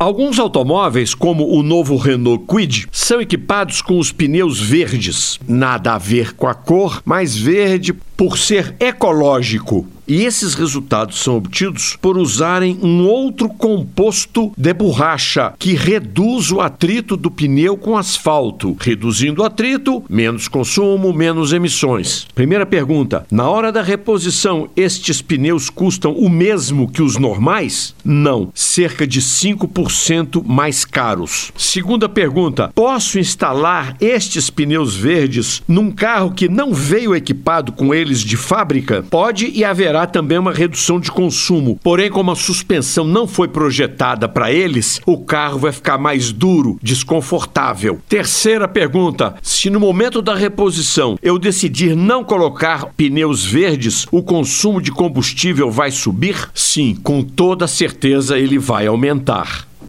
Alguns automóveis, como o novo Renault Kwid, são equipados com os pneus verdes. Nada a ver com a cor, mas verde por ser ecológico. E esses resultados são obtidos por usarem um outro composto de borracha que reduz o atrito do pneu com asfalto. Reduzindo o atrito, menos consumo, menos emissões. Primeira pergunta: na hora da reposição, estes pneus custam o mesmo que os normais? Não, cerca de 5% mais caros. Segunda pergunta: posso instalar estes pneus verdes num carro que não veio equipado com eles de fábrica? Pode e haverá haverá também uma redução de consumo. Porém, como a suspensão não foi projetada para eles, o carro vai ficar mais duro, desconfortável. Terceira pergunta: se no momento da reposição eu decidir não colocar pneus verdes, o consumo de combustível vai subir? Sim, com toda certeza ele vai aumentar.